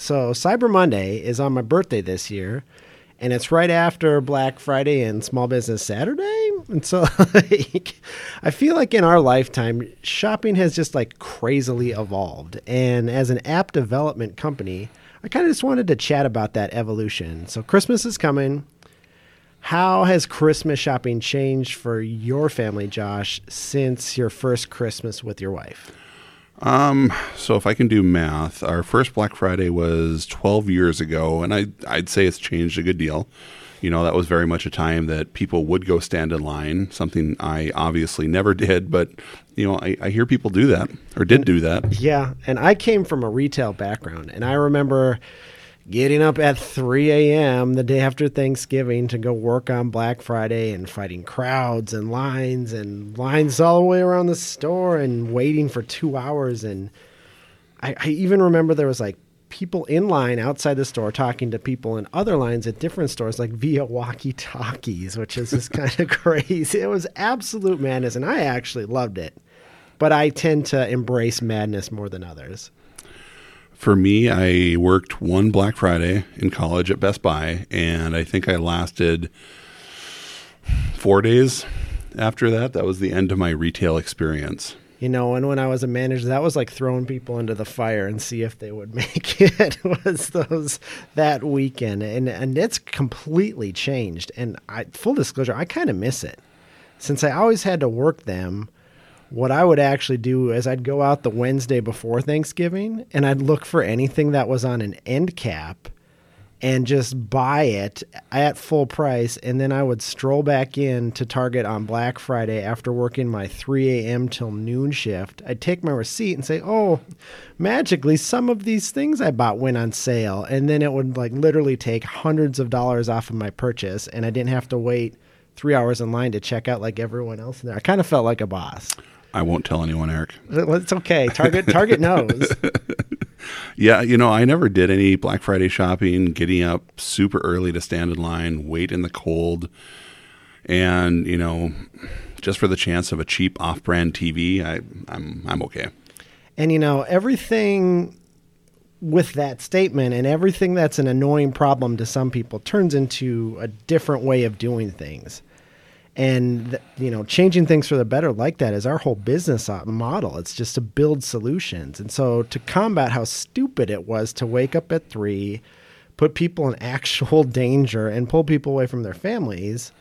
So, Cyber Monday is on my birthday this year, and it's right after Black Friday and Small Business Saturday. And so, like, I feel like in our lifetime, shopping has just like crazily evolved. And as an app development company, I kind of just wanted to chat about that evolution. So, Christmas is coming. How has Christmas shopping changed for your family, Josh, since your first Christmas with your wife? Um, so if I can do math, our first Black Friday was 12 years ago, and I I'd say it's changed a good deal. You know, that was very much a time that people would go stand in line, something I obviously never did, but you know, I, I hear people do that or did do that. Yeah, and I came from a retail background, and I remember getting up at 3 a.m. the day after Thanksgiving to go work on Black Friday and fighting crowds and lines and lines all the way around the store and waiting for two hours. And I, I even remember there was like people in line outside the store talking to people in other lines at different stores, like via walkie talkies, which is just kind of crazy. It was absolute madness, and I actually loved it. But I tend to embrace madness more than others. For me, I worked one Black Friday in college at Best Buy, and I think I lasted four days after that. That was the end of my retail experience. You know, and when I was a manager, that was like throwing people into the fire and see if they would make it. was those that weekend, and and it's completely changed. And I, full disclosure, I kind of miss it, since I always had to work them what I would actually do is I'd go out the Wednesday before Thanksgiving and I'd look for anything that was on an end cap and just buy it at full price. And then I would stroll back in to Target on Black Friday after working my 3 a.m. till noon shift. I'd take my receipt and say, oh, magically, some of these things I bought went on sale. And then it would like literally take hundreds of dollars off of my purchase. And I didn't have to wait three hours in line to check out like everyone else in there. I kind of felt like a boss. I won't tell anyone, Eric. It's okay. Target Target knows. yeah, you know, I never did any Black Friday shopping, getting up super early to stand in line, wait in the cold, and you know, just for the chance of a cheap off-brand TV, I, I'm I'm okay. And you know, everything with that statement and everything that's an annoying problem to some people turns into a different way of doing things and you know changing things for the better like that is our whole business uh, model. It's just to build solutions. And so to combat how stupid it was to wake up at three put people in actual danger and pull people away from their families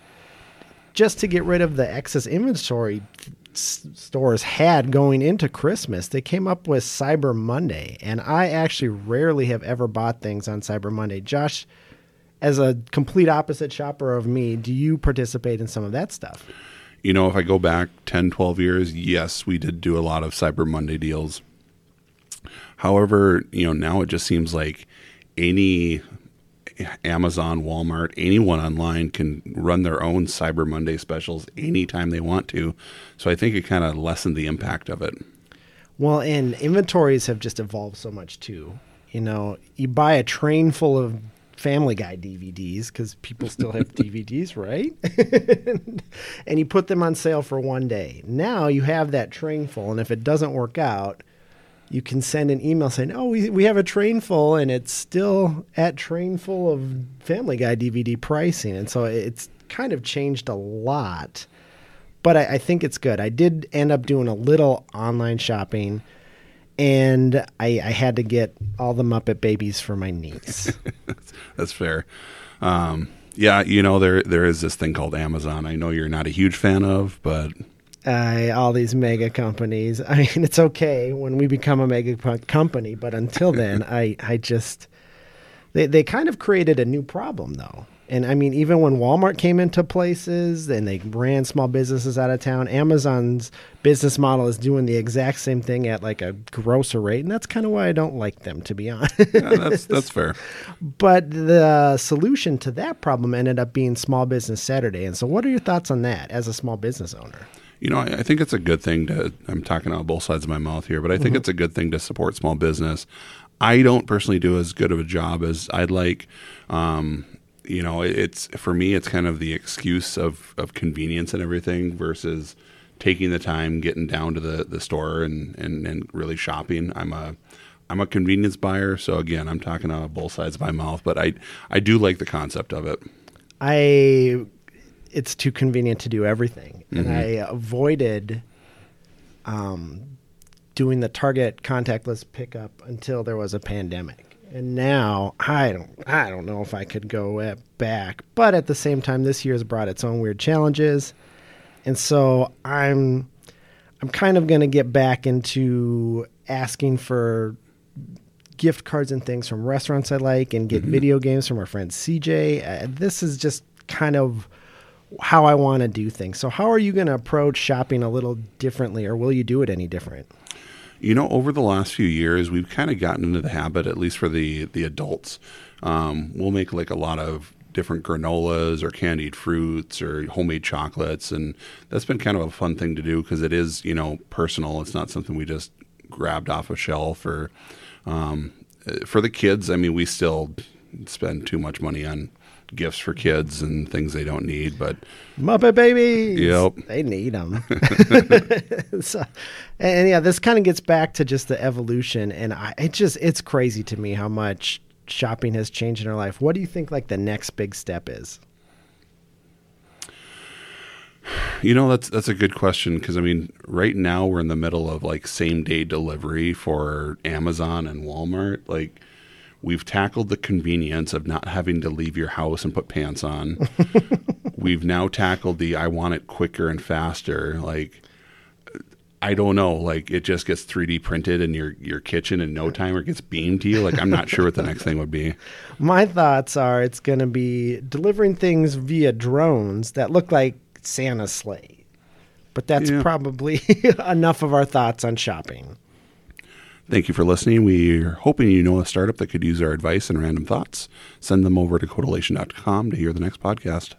just to get rid of the excess inventory stores had going into christmas they came up with cyber monday. And i actually rarely have ever bought things on cyber monday. Josh as a complete opposite shopper of me, do you participate in some of that stuff? You know, if I go back 10, 12 years, yes, we did do a lot of Cyber Monday deals. However, you know, now it just seems like any Amazon, Walmart, anyone online can run their own Cyber Monday specials anytime they want to. So I think it kind of lessened the impact of it. Well, and inventories have just evolved so much too. You know, you buy a train full of Family Guy DVDs because people still have DVDs, right? and you put them on sale for one day. Now you have that train full, and if it doesn't work out, you can send an email saying, "Oh, we we have a train full, and it's still at train full of Family Guy DVD pricing." And so it's kind of changed a lot, but I, I think it's good. I did end up doing a little online shopping and I, I, had to get all the Muppet babies for my niece. That's fair. Um, yeah, you know there there is this thing called Amazon. I know you're not a huge fan of, but uh, all these mega companies. I mean, it's okay when we become a mega company, but until then, I I just they they kind of created a new problem though. And I mean, even when Walmart came into places and they ran small businesses out of town, Amazon's business model is doing the exact same thing at like a grosser rate. And that's kind of why I don't like them, to be honest. Yeah, that's that's fair. but the solution to that problem ended up being Small Business Saturday. And so, what are your thoughts on that as a small business owner? You know, I, I think it's a good thing to. I'm talking out both sides of my mouth here, but I think Mm-hmm. it's a good thing to support small business. I don't personally do as good of a job as I'd like. Um, you know, it's for me, it's kind of the excuse of of convenience and everything versus taking the time, getting down to the the store and and and really shopping. I'm a I'm a convenience buyer, so again, I'm talking out both sides of my mouth, but I I do like the concept of it. I it's too convenient to do everything, and Mm-hmm. I avoided um, doing the Target contactless pickup until there was a pandemic. And now I don't I don't know if I could go at back, but at the same time, this year's brought its own weird challenges, and so I'm I'm kind of going to get back into asking for gift cards and things from restaurants I like and get video games from our friend CJ. Uh, this is just kind of how I want to do things. So, how are you going to approach shopping a little differently, or will you do it any different? You know, over the last few years, we've kind of gotten into the habit, at least for the the adults. Um, we'll make like a lot of different granolas or candied fruits or homemade chocolates, and that's been kind of a fun thing to do because it is, you know, personal. It's not something we just grabbed off a shelf or um, for the kids. I mean, we still spend too much money on gifts for kids and things they don't need, but Muppet Babies. Yep. They need them. so, and yeah, this kind of gets back to just the evolution, and I, it just it's crazy to me how much shopping has changed in our life. What do you think like the next big step is? You know, that's that's a good question because I mean, right now we're in the middle of like same day delivery for Amazon and Walmart. Like, we've tackled the convenience of not having to leave your house and put pants on. we've now tackled the I want it quicker and faster. Like, I don't know, like it just gets 3D printed in your your kitchen in no time, or gets beamed to you. Like, I'm not sure what the next thing would be. My thoughts are it's going to be delivering things via drones that look like Santa's sleigh. But that's Yeah. probably enough of our thoughts on shopping. Thank you for listening. We're hoping you know a startup that could use our advice and random thoughts. Send them over to codelation.com to hear the next podcast.